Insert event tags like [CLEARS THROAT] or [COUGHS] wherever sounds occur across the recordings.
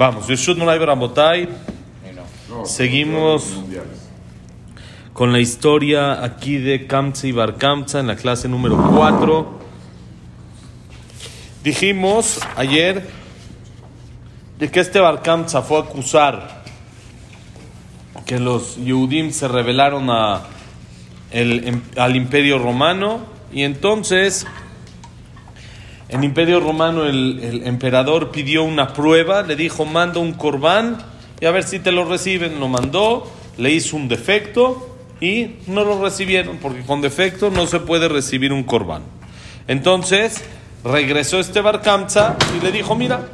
Vamos, Yeshut Baramotay. Seguimos con la historia aquí de Kamsa y Bar Kamsa en la clase número 4. Dijimos ayer de que este Bar Kamsa fue a acusar que los Yehudim se rebelaron al Imperio Romano y entonces el Imperio Romano, el, emperador pidió una prueba, le dijo, manda un corbán y a ver si te lo reciben. Lo mandó, le hizo un defecto y no lo recibieron, porque con defecto no se puede recibir un corbán. Entonces regresó este Barkamza y le dijo, mira,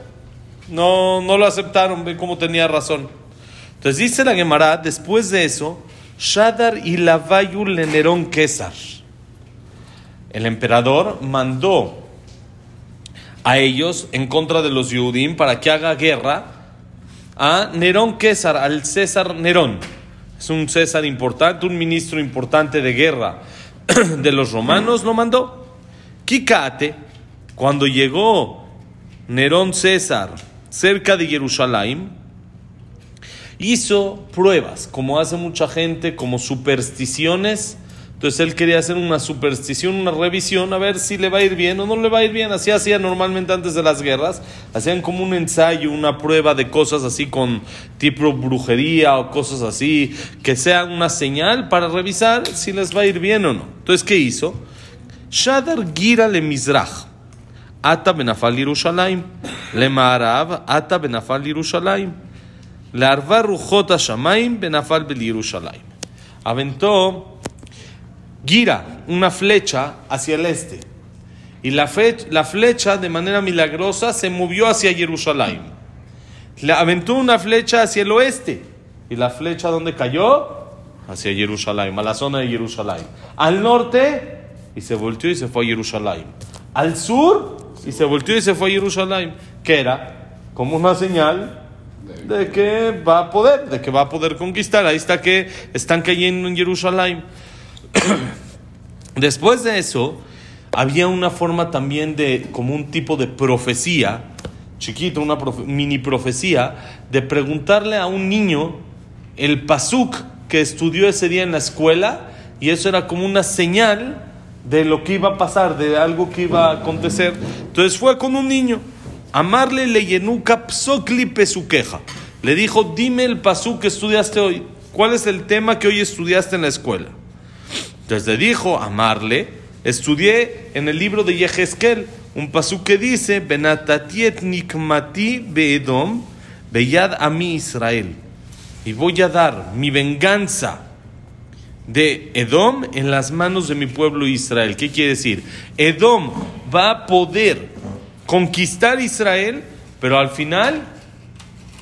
no, no lo aceptaron, ve cómo tenía razón. Entonces dice la Gemara, después de eso, Shadar y Lavayu le Nerón César. El emperador mandó a ellos en contra de los Yehudim para que haga guerra a Nerón César, al César Nerón. Es un César importante, un ministro importante de guerra [CLEARS THROAT] de los romanos, lo mandó. Kikate, cuando llegó Nerón César cerca de Jerusalén, hizo pruebas, como hace mucha gente, como supersticiones. Entonces él quería hacer una superstición, una revisión, a ver si le va a ir bien o no le va a ir bien. Así hacía normalmente antes de las guerras. Hacían como un ensayo, una prueba de cosas así con tipo brujería o cosas así, que sea una señal para revisar si les va a ir bien o no. Entonces, ¿qué hizo? Shadar gira le mizrach. Ata benafal Yerushalayim. Le ma'arav, ata benafal Yerushalayim. Larva rujot Shamaim benafal Yerushalayim. Aventó gira, una flecha hacia el este. Y la, la flecha, de manera milagrosa, se movió hacia Jerusalén. Le aventó una flecha hacia el oeste. ¿Y la flecha dónde cayó? Hacia Jerusalén, a la zona de Jerusalén. Al norte, y se volteó y se fue a Jerusalén. Al sur, y se volteó y se fue a Jerusalén. ¿Qué era? Como una señal de que va a poder, de que va a poder conquistar. Ahí está que están cayendo en Jerusalén. [COUGHS] Después de eso, había una forma también de, como un tipo de profecía, chiquito, una mini profecía, de preguntarle a un niño el pasuk que estudió ese día en la escuela, y eso era como una señal de lo que iba a pasar, de algo que iba a acontecer. Entonces fue con un niño, amarle le yenuka psokli pesuqueja. Le dijo, dime el pasuk que estudiaste hoy. ¿Cuál es el tema que hoy estudiaste en la escuela? Entonces le dijo amarle, estudié en el libro de Yehezkel un pasú que dice, Benatatiet nikmati beedom, beyad a mi Israel. Y voy a dar mi venganza de Edom en las manos de mi pueblo Israel. ¿Qué quiere decir? Edom va a poder conquistar Israel, pero al final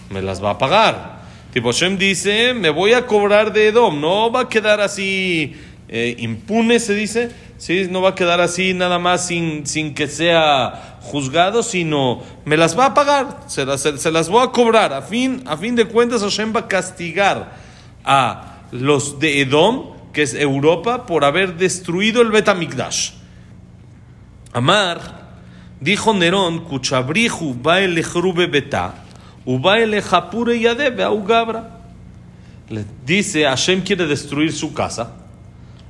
me las va a pagar. Tipo, Shem dice, me voy a cobrar de Edom, no va a quedar así eh, impune, se dice, ¿sí? no va a quedar así nada más sin, sin que sea juzgado, sino me las va a pagar, se las, se, las voy a cobrar. A fin, a fin de cuentas, Hashem va a castigar a los de Edom, que es Europa, por haber destruido el Betamikdash. Amar, dijo Nerón, Kuchabrihu baele hrube beta, ubaele japure yadebe augabra. Le dice, Hashem quiere destruir su casa,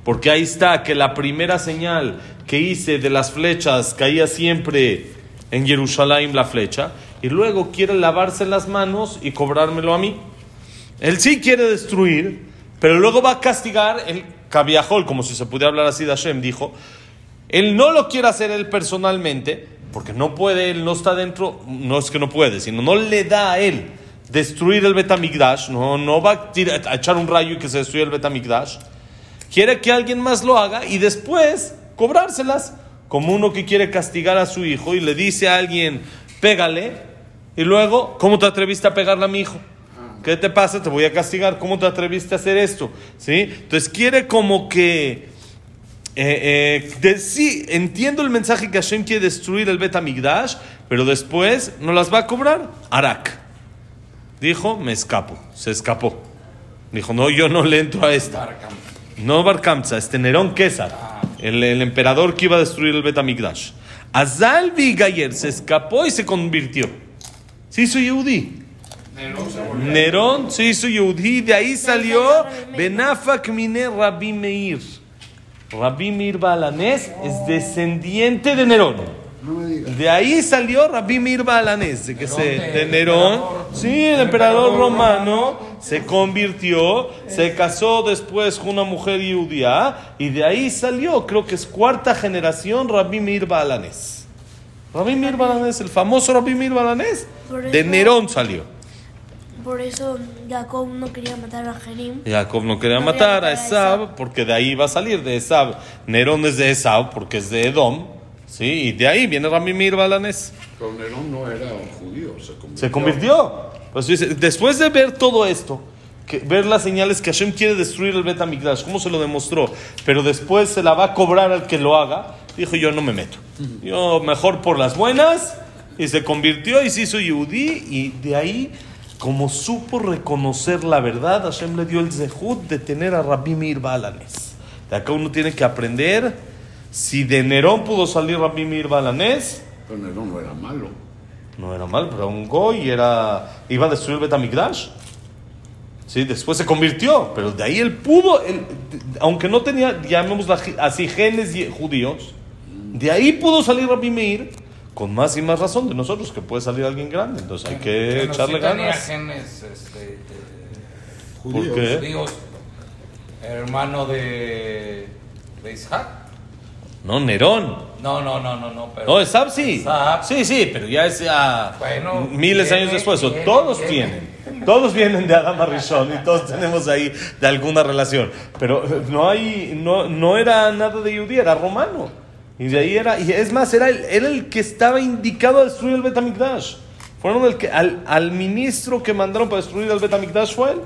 porque ahí está que la primera señal que hice de las flechas caía siempre en Jerusalén la flecha, y luego quiere lavarse las manos y cobrármelo a mí. Él sí quiere destruir, pero luego va a castigar el Cabiajol, como si se pudiera hablar así de Hashem, dijo. Él no lo quiere hacer él personalmente, porque no puede, él no está dentro, no es que no puede, sino no le da a él destruir el Betamigdash, no, no va a, tira- a echar un rayo y que se destruya el Betamigdash. Quiere que alguien más lo haga y después cobrárselas, como uno que quiere castigar a su hijo y le dice a alguien, pégale, y luego, ¿cómo te atreviste a pegarle a mi hijo? ¿Qué te pasa? Te voy a castigar. ¿Cómo te atreviste a hacer esto? ¿Sí? Entonces quiere como que... eh, eh, de- sí, entiendo el mensaje que Hashem quiere destruir el Betamigdash, pero después no las va a cobrar. Arak. Dijo, me escapo. Se escapó. Dijo, no, yo no le entro a esta. No Barkamza, este Nerón César, el, el emperador que iba a destruir el Betamigdash. Azal Gayer se escapó y se convirtió. Se hizo Yehudi. Nerón se hizo Yehudí, de ahí salió Benafak Mine Rabbi Meir. Rabbi Meir Balanés es descendiente de Nerón. De ahí salió Rabbi Meir Balanés, de, que se, de Nerón. Sí, el emperador romano se convirtió, se casó después con una mujer judía y de ahí salió, creo que es cuarta generación, Rabbi Meir Balanés. Rabbi Meir Balanés, el famoso Rabbi Meir Balanés, de Nerón salió. Por eso Jacob no quería matar a Jerim. Jacob no quería matar a Esab porque de ahí va a salir de Esab. Nerón es de Esab porque es de Edom. Sí, y de ahí viene Rabbi Meir Balanés. Pero Nerón no era un judío, se convirtió. Se convirtió. Después de ver todo esto, ver las señales que Hashem quiere destruir el Bet HaMikdash, cómo se lo demostró, pero después se la va a cobrar al que lo haga, dijo yo no me meto. Yo mejor por las buenas, y se convirtió y se hizo Yehudí, y de ahí, como supo reconocer la verdad, Hashem le dio el zehut de tener a Rabbi Meir Balanés. De acá uno tiene que aprender, si de Nerón pudo salir Rabbi Meir Balanés, Pero Nerón no era malo. No era mal, pero era un goy, era, iba a destruir Betamigdash. Sí, después se convirtió, pero de ahí él pudo, él- aunque no tenía, llamémosla así, genes judíos, de ahí pudo salir Rabbi Meir, con más y más razón de nosotros, que puede salir alguien grande, entonces hay que echarle sí ganas. genes este, de ¿Por qué? judíos, hermano de, de Isaac. No, Nerón. No, no, no, no, no. Pero No, Esab sí. Esab. Sí, sí, pero ya es ya Bueno, miles de años después. viene, todos viene. tienen. Todos vienen de Adam Rishon y todos tenemos ahí de alguna relación. Pero eh, no hay, no, no era nada de judía, era romano. Y de ahí era, y es más, era el, era el que estaba indicado a destruir el Betamikdash. Fueron el que, al, al ministro que mandaron para destruir el Betamikdash fue él.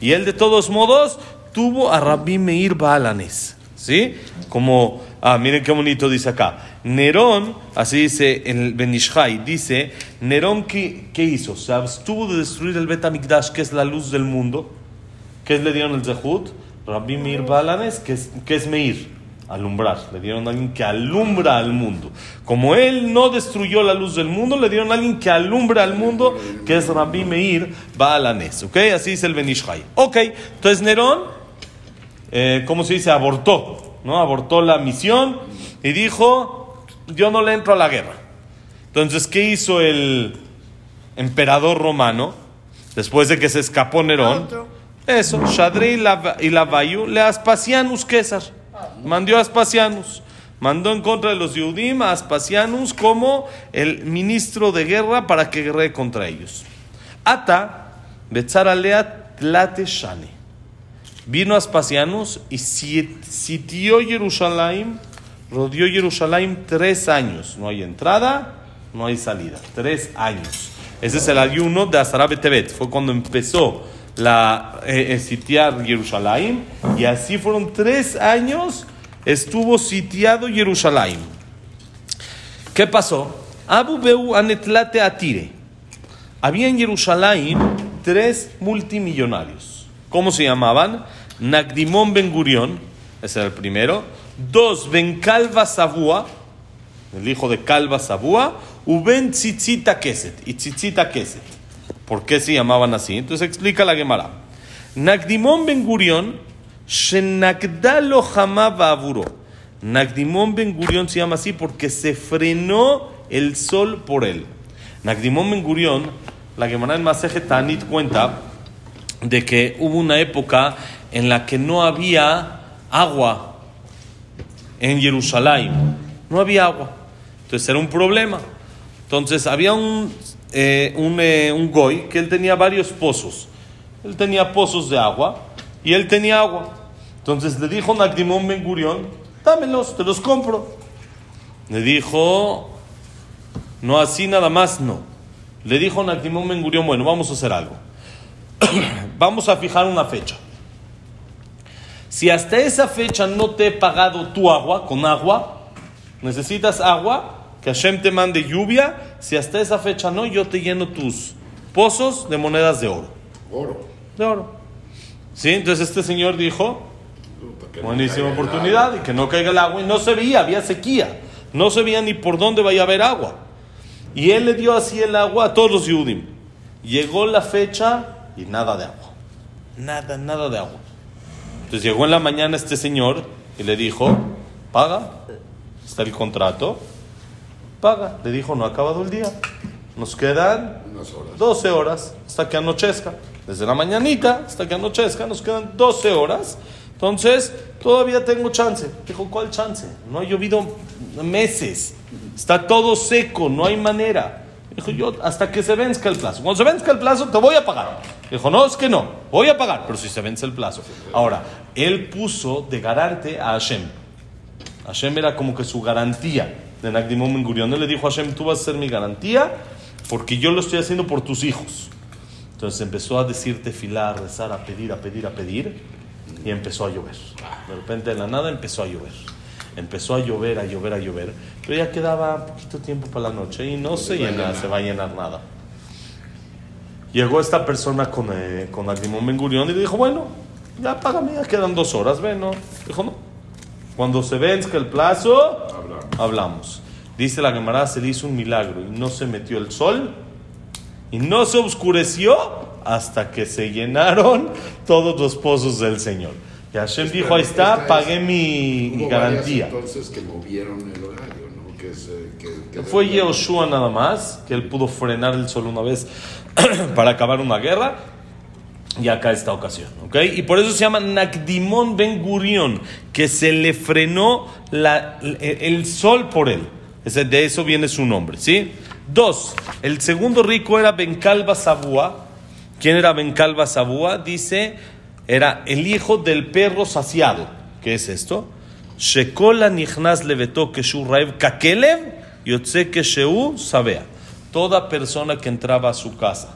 Y él de todos modos tuvo a Rabbi Meir Baalanes. ¿Sí? Como, ah, miren qué bonito dice acá. Nerón, así dice el Benishai, dice, Nerón, ¿qué, qué hizo? Se abstuvo de destruir el Betamikdash, que es la luz del mundo. ¿Qué le dieron el Zehut? Rabbi Meir Balanes, que es, que es Meir, alumbrar. Le dieron a alguien que alumbra al mundo. Como él no destruyó la luz del mundo, le dieron a alguien que alumbra al mundo, que es Rabbi Meir Balanes. ¿Ok? Así dice el Benishai. Ok, entonces Nerón, eh, ¿cómo se dice? Abortó, ¿no? Abortó la misión y dijo, yo no le entro a la guerra. Entonces, ¿qué hizo el emperador romano? Después de que se escapó Nerón. Otro. Eso, Shadri y la, y la Bayu, le Aspasianus César. Mandó a Aspasianus. Mandó en contra de los Yudim a Aspasianus como el ministro de guerra para que guerre contra ellos. Ata, Betzaralea Tlate. Vino Aspasianus y si- sitió Jerusalén, rodeó Jerusalén tres años. No hay entrada, no hay salida. Tres años. Ese es el ayuno de Azarabe Tebet. Fue cuando empezó la, eh, eh, sitiar Jerusalén. Y así fueron tres años. Estuvo sitiado Jerusalén. ¿Qué pasó? Abu Beu Anetlate Atire. Había en Jerusalén tres multimillonarios. ¿Cómo se llamaban? Nagdimón Ben Gurión, ese era el primero. Dos, Ben Calva Sabúa, el hijo de Calva Sabúa. Uben Tzitzita Keset, y Tzitzita Keset. ¿Por qué se llamaban así? Entonces explica la Gemara. Nagdimón Ben Gurión, Shenagdalo Hamaba Aburo. Nagdimón Ben Gurión se llama así porque se frenó el sol por él. Nagdimón Ben Gurión, la Gemara en Maseje Tanit cuenta de que hubo una época en la que no había agua en Jerusalén. No había agua. Entonces era un problema. Entonces había un, eh, un, eh, un goy que él tenía varios pozos. Él tenía pozos de agua y él tenía agua. Entonces le dijo Nagdimón Ben Gurión, dámelos, te los compro. Le dijo, no así nada más, no. Le dijo Nagdimón Ben Gurión, bueno, vamos a hacer algo. [CLEARS THROAT] vamos a fijar una fecha. Si hasta esa fecha no te he pagado tu agua, con agua, necesitas agua, que Hashem te mande lluvia, si hasta esa fecha no, yo te lleno tus pozos de monedas de oro. Oro. De oro. ¿Sí? Entonces este señor dijo, no buenísima oportunidad, y que no caiga el agua, y no se veía, había sequía, no se veía ni por dónde vaya a haber agua. Y él le dio así el agua a todos los Yudim. Llegó la fecha y nada de agua. Nada, nada de agua. Entonces llegó en la mañana este señor y le dijo, paga, está el contrato, paga. Le dijo, no ha acabado el día. Nos quedan Unas horas. 12 horas hasta que anochezca. Desde la mañanita hasta que anochezca nos quedan 12 horas. Entonces, todavía tengo chance. Dijo, ¿cuál chance? No ha llovido meses. Está todo seco, no hay manera. Dijo, yo hasta que se venzca el plazo. Cuando se venzca el plazo, te voy a pagar. Dijo, no, es que no, voy a pagar, pero si se vence el plazo. Ahora, él puso de garante a Hashem. Hashem era como que su garantía de Nagdimon Ben Gurion. Él le dijo a Hashem, tú vas a ser mi garantía porque yo lo estoy haciendo por tus hijos. Entonces empezó a decir tefilá, a rezar, a pedir, a pedir, a pedir y empezó a llover. De repente de la nada empezó a llover. Empezó a llover, a llover, a llover. Pero ya quedaba poquito tiempo para la noche y no se llena, se va a llenar nada. Llegó esta persona con, eh, con Agrimón Ben Gurión y le dijo, bueno, ya págame, ya quedan dos horas, ven, ¿no? Dijo, no. Cuando se venzca el plazo, Hablamos. hablamos. Dice la Gemara, se le hizo un milagro y no se metió el sol y no se oscureció hasta que se llenaron todos los pozos del Señor. Y Hashem dijo, ahí está, Esta es- pagué mi Hubo garantía. entonces que movieron el horario, ¿no? Que se, que, que Fue Yehoshua nada más, que él pudo frenar el sol una vez [COUGHS] para acabar una guerra. Y acá esta ocasión, ¿ok? Y por eso se llama Nakdimon Ben Gurion, que se le frenó la- el, sol por él. De eso viene su nombre, ¿sí? Dos, el segundo rico era Bencalba Sabúa. ¿Quién era Bencalba Sabúa? Dice, era el hijo del perro saciado. ¿Qué es esto? Shekola nichnas levetó raev kakelev yotze keshu sabea. Toda persona que entraba a su casa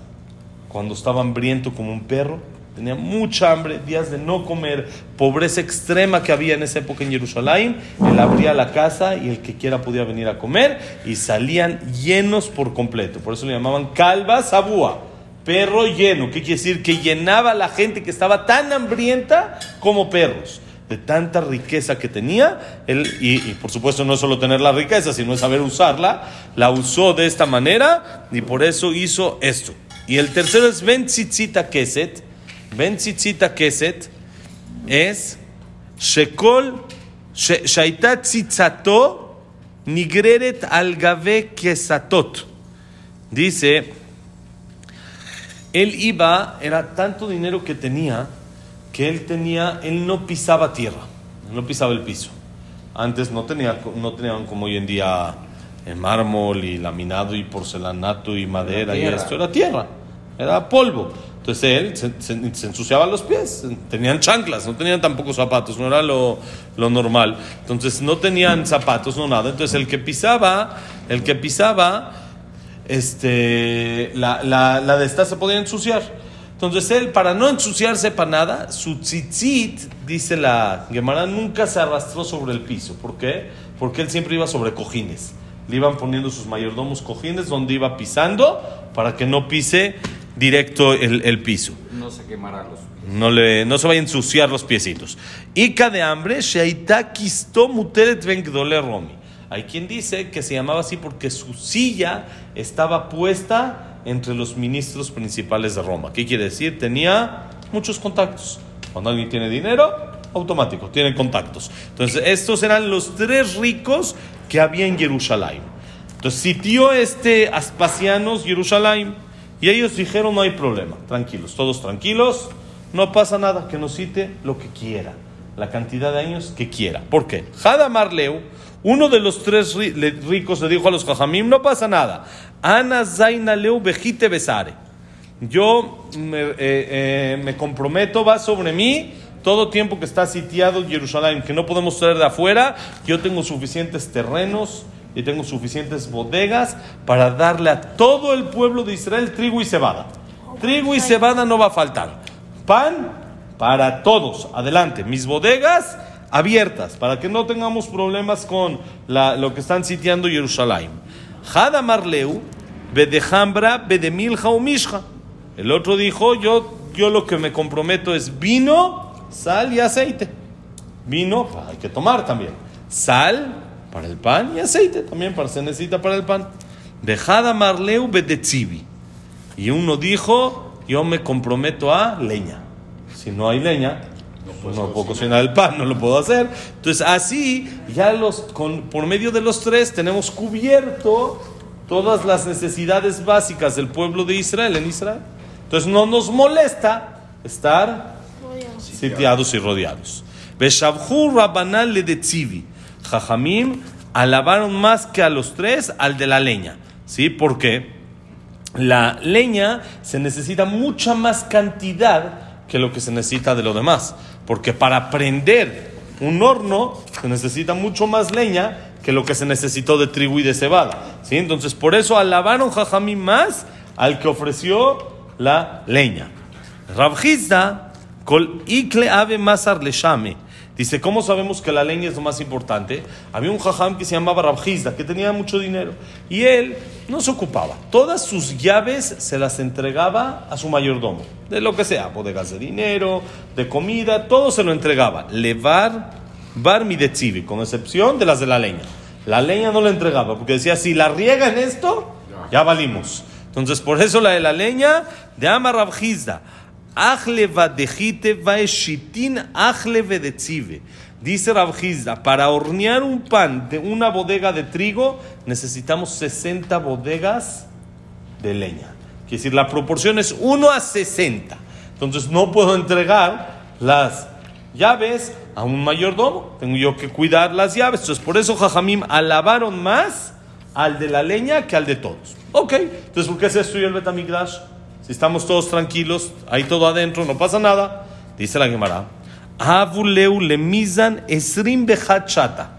cuando estaba hambriento como un perro, tenía mucha hambre, días de no comer, pobreza extrema que había en esa época en Jerusalén, él abría la casa y el que quiera podía venir a comer y salían llenos por completo. Por eso le llamaban calva sabúa, perro lleno. ¿Qué quiere decir? Que llenaba a la gente que estaba tan hambrienta como perros. De tanta riqueza que tenía, él, y, por supuesto no solo tener la riqueza, sino saber usarla, la usó de esta manera y por eso hizo esto. Y el tercero es Ben Tzitzita Keset. Ben Tzitzita Keset es Shekol She- Shaita Tzitzato Nigreret al Gave Kesatot. Dice, él iba, era tanto dinero que tenía, que él tenía, él no pisaba tierra, no pisaba el piso. Antes no, tenía, no tenían como hoy en día eh, mármol y laminado y porcelanato y madera y esto, era tierra, era polvo. Entonces él se, se- se ensuciaba los pies, tenían chanclas, no tenían tampoco zapatos, no era lo, lo normal. Entonces no tenían zapatos, no nada. Entonces el que pisaba, el que pisaba, este, la, la, la de esta se podía ensuciar. Entonces él, para no ensuciarse para nada, su tzitzit, dice la Gemara, nunca se arrastró sobre el piso. ¿Por qué? Porque él siempre iba sobre cojines. Le iban poniendo sus mayordomos cojines donde iba pisando para que no pise directo el, el piso. No se quemará los pies. No, le, no se vaya a ensuciar los piecitos. Ica de hambre, Sheita Kisto Muteret Ben Gdole Romi. Hay quien dice que se llamaba así porque su silla estaba puesta entre los ministros principales de Roma. ¿Qué quiere decir? Tenía muchos contactos. Cuando alguien tiene dinero, automático, tiene contactos. Entonces, estos eran los tres ricos que había en Jerusalén. Entonces, sitió este Aspasianos Jerusalén y ellos dijeron, no hay problema, tranquilos, todos tranquilos, no pasa nada, que nos cite lo que quiera, la cantidad de años que quiera. ¿Por qué? Hadamar Leu, uno de los tres ricos le dijo a los Jajamim, no pasa nada, Ana Zaina Leu Bejite Besare. Yo me, eh, eh, me comprometo, va sobre mí todo tiempo que está sitiado Jerusalén, que no podemos traer de afuera, yo tengo suficientes terrenos y tengo suficientes bodegas para darle a todo el pueblo de Israel trigo y cebada. Trigo y cebada no va a faltar. Pan para todos. Adelante. Mis bodegas abiertas para que no tengamos problemas con lo que están sitiando Jerusalén. Hadamar Leu, Bedejambra, Bedemilja o Mishja. El otro dijo, yo, yo lo que me comprometo es vino, sal y aceite. Vino hay que tomar también. Sal para el pan y aceite también para se necesita para el pan. Dejada Marleu Bedetzibi. Y uno dijo, yo me comprometo a leña. Si no hay leña, pues no puedo cocinar el pan, no lo puedo hacer. Entonces así, ya los, con, por medio de los tres tenemos cubierto todas las necesidades básicas del pueblo de Israel en Israel. Entonces no nos molesta estar sitiados y rodeados. Beshavhu Rabbanal le de Tzivi. Jajamim alabaron más que a los tres al de la leña. ¿Sí? Porque la leña se necesita mucha más cantidad que lo que se necesita de lo demás. Porque para prender un horno se necesita mucho más leña que lo que se necesitó de trigo y de cebada. ¿Sí? Entonces, por eso alabaron Jajamim más al que ofreció la leña. Rabjizda, col ikle ave masar le shame. Dice, ¿cómo sabemos que la leña es lo más importante? Había un jajam que se llamaba Rabjizda, que tenía mucho dinero. Y él no se ocupaba. Todas sus llaves se las entregaba a su mayordomo. De lo que sea, bodegas de dinero, de comida, todo se lo entregaba. Levar, bar mi de con excepción de las de la leña. La leña no le entregaba, porque decía, si la riega en esto, ya valimos. Entonces, por eso la de la leña, de ama Rabjizda. Dice Rabjizda, para hornear un pan de una bodega de trigo necesitamos 60 bodegas de leña. Quiere decir, la proporción es 1 a 60. Entonces no puedo entregar las llaves a un mayordomo. Tengo yo que cuidar las llaves. Entonces por eso Jajamim alabaron más al de la leña que al de todos. Ok, entonces ¿por qué se destruyó el Betamigdash? Si estamos todos tranquilos, ahí todo adentro, no pasa nada. Dice la Gemara. Avuleu lemizan esrim chata.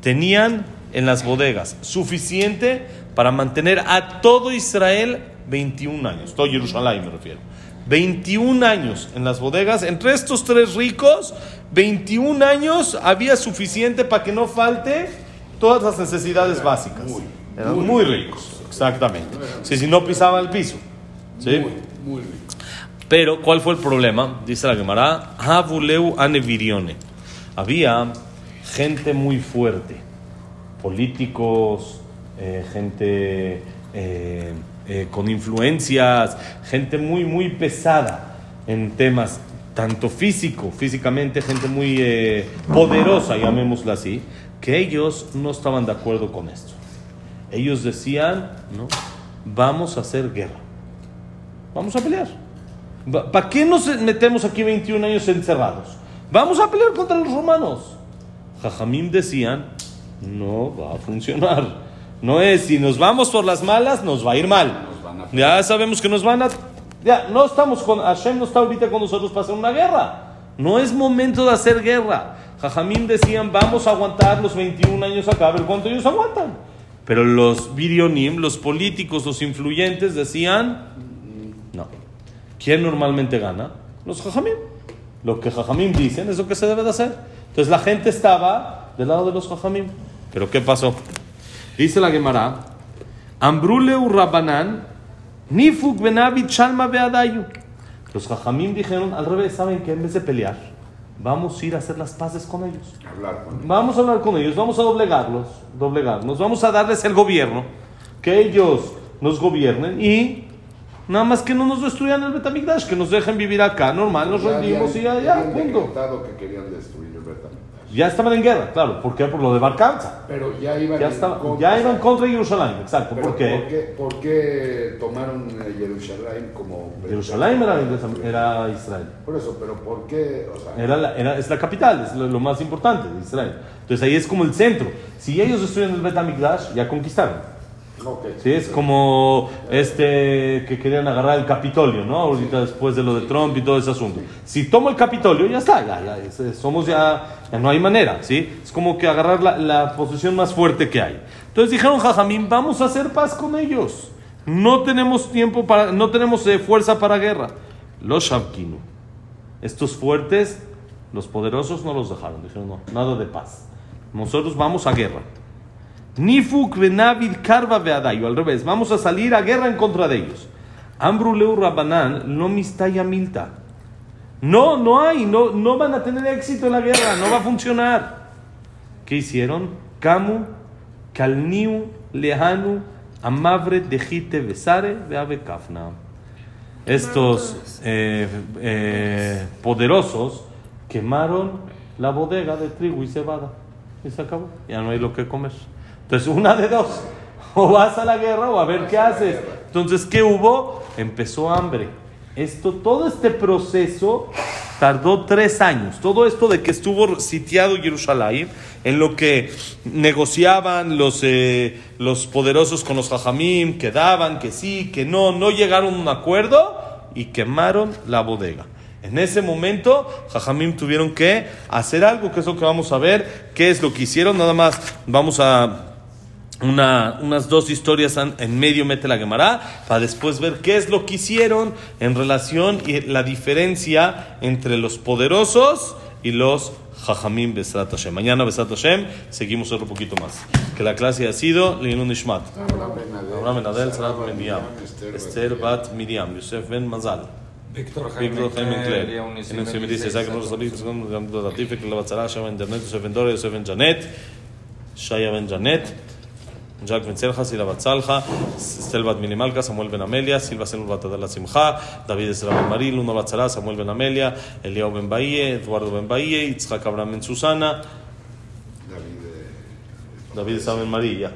Tenían en las bodegas suficiente para mantener a todo Israel 21 años. Todo Jerusalén me refiero. 21 años en las bodegas. Entre estos tres ricos, 21 años había suficiente para que no falte todas las necesidades básicas. Eran muy ricos, exactamente. Si, si no pisaban el piso. ¿Sí? Muy, muy rico. Pero, ¿cuál fue el problema? Dice la Gemara, Havuleu anevirione. Había gente muy fuerte, políticos, eh, gente eh, eh, con influencias, gente muy, muy pesada en temas tanto físico, físicamente, gente muy eh, poderosa, llamémosla así, que ellos no estaban de acuerdo con esto. Ellos decían, no, vamos a hacer guerra. Vamos a pelear. ¿Para qué nos metemos aquí 21 años encerrados? Vamos a pelear contra los romanos. Jajamim decían, no va a funcionar. No es, si nos vamos por las malas, nos va a ir mal. A- Ya sabemos que nos van a... Ya, no estamos con... Hashem no está ahorita con nosotros para hacer una guerra. No es momento de hacer guerra. Jajamim decían, vamos a aguantar los 21 años acá, a ver cuánto ellos aguantan. Pero los vidionim, los políticos, los influyentes decían, no. ¿Quién normalmente gana? Los jajamim. Lo que jajamim dicen es lo que se debe de hacer. Entonces la gente estaba del lado de los jajamim. Pero ¿qué pasó? Dice la Gemara, Ambruleu Rabbanan, Nifuk Benabit Shalma Beadayu. Los jajamim dijeron al revés, ¿saben que En vez de pelear, vamos a ir a hacer las paces con ellos. Hablar con él. Vamos a hablar con ellos, vamos a doblegarlos, doblegarnos, vamos a darles el gobierno, que ellos nos gobiernen y nada más que no nos destruyan el Betamigdash, que nos dejen vivir acá, normal, nos rendimos y ya, punto. que querían destruir el Betamigdash. Ya estaban en guerra, claro, ¿por qué? Por lo de Barcanza. Pero ya iban Ya, estaba- contra. ya iban contra Jerusalén, exacto, ¿por qué? ¿por qué, por qué tomaron eh, Jerusalén como... Jerusalén era, era Israel. Por eso, pero ¿por qué? O sea, Era la- era- es la capital, es lo, lo más importante de Israel. Entonces ahí es como el centro. Si ellos destruyen el Betamigdash, ya conquistaron. Ok. Sí, es como este que querían agarrar el Capitolio, ¿no? Ahorita después de lo de Trump y todo ese asunto. Si tomo el Capitolio, ya está, ya, ya, somos ya, ya no hay manera, ¿sí? Es como que agarrar la, la posición más fuerte que hay. Entonces dijeron, Jajamín, vamos a hacer paz con ellos. No tenemos tiempo para, no tenemos eh, fuerza para guerra. Los Shabkinu, estos fuertes, los poderosos no los dejaron, dijeron, no, nada de paz. Nosotros vamos a guerra. Nifuk venavid karva veadayo. Al revés, vamos a salir a guerra en contra de ellos. Ambruleu Rabanán no mistaya milta. No, no hay, no, no van a tener éxito en la guerra, no va a funcionar. ¿Qué hicieron? Camu, Kalniu, Lehanu, Amavre, Dejite, Besare, Beave Kafna. estos eh, eh, poderosos quemaron la bodega de trigo y cebada. Y se acabó. Ya no hay lo que comer. Entonces, una de dos. [LAUGHS] O vas a la guerra o a ver qué haces. Entonces, ¿qué hubo? Empezó hambre. Esto, todo este proceso tardó tres años. Todo esto de que estuvo sitiado Jerusalén, en lo que negociaban los, eh, los poderosos con los jajamim, que daban, que sí, que no, no llegaron a un acuerdo y quemaron la bodega. En ese momento, Jajamim tuvieron que hacer algo, que es lo que vamos a ver, qué es lo que hicieron. Nada más vamos a una- unas dos historias en medio, mete la Gemara, para después ver qué es lo que hicieron en relación y la diferencia entre los poderosos y los Jajamim Besrat Hashem. Mañana Besrat Hashem seguimos otro poquito más. Que la clase ha sido Linun Ishmat. Abraham Ben Adel, Abraham Ben Adel, Sarat Miriam, Esther Bat Miriam, Yosef Ben Mazal. Ben Janet, Yosef Jack Benzelja, Sila Batzalja, Selvat Minimalca, Samuel Ben Amelia, Silva Selva Batadala Simja, David Esra Maril, Uno Batzalá, Samuel Ben Amelia, Eliao Ben Bahie, Eduardo Ben Bahie, Itzhak Abraham Ben Susana, David Saben María.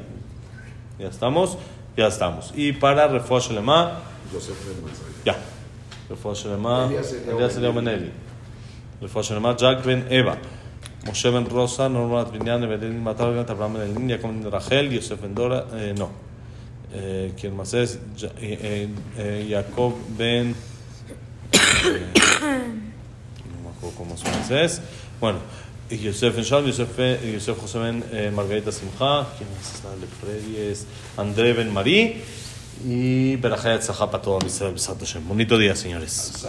Ya estamos, ya estamos. Y para Refuah Shalema, ya. Refuah Shalema, Elias Eliao Ben Eli. Refuah Shalema, Jack Ben Eva. Moshe ben Rosa, Norma Trinian, Evelyn Matargat, Abraham ben Elin, Jacob ben Rachel, Yosef ben Dora, eh, no. Eh, quien más es eh, eh, eh, Jacob ben. [COUGHS] no me acuerdo cómo son es. Bueno, Yosef ben Shaul, Yosef, Yosef José ben Margarita Simcha, quien más es de Predies, André ben Marí. Y Berajayat Zaha para todo Israel, Besat Hashem. Bonito día, señores.